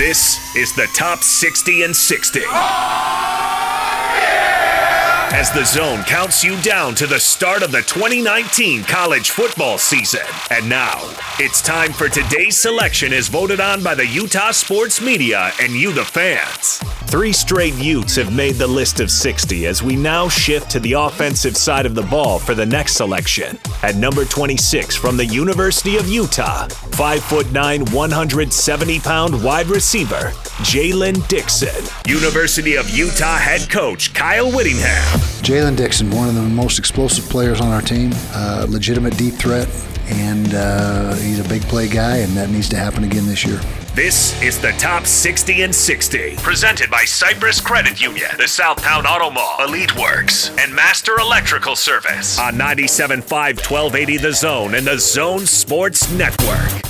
This is the top 60 and 60. As the zone counts you down to the start of the 2019 college football season. And now, it's time for today's selection as voted on by the Utah sports media and you, the fans. Three straight Utes have made the list of 60 as we now shift to the offensive side of the ball for the next selection. At number 26 from the University of Utah, 5'9, 170 pound wide receiver, Jaylen Dixon. University of Utah head coach Kyle Whittingham. Jaylen Dixon, one of the most explosive players on our team, uh, legitimate deep threat, and uh, he's a big play guy, and that needs to happen again this year. This is the top 60 and 60, presented by Cypress Credit Union, the Southtown Auto Mall, Elite Works, and Master Electrical Service on 97.5 1280 The Zone and the Zone Sports Network.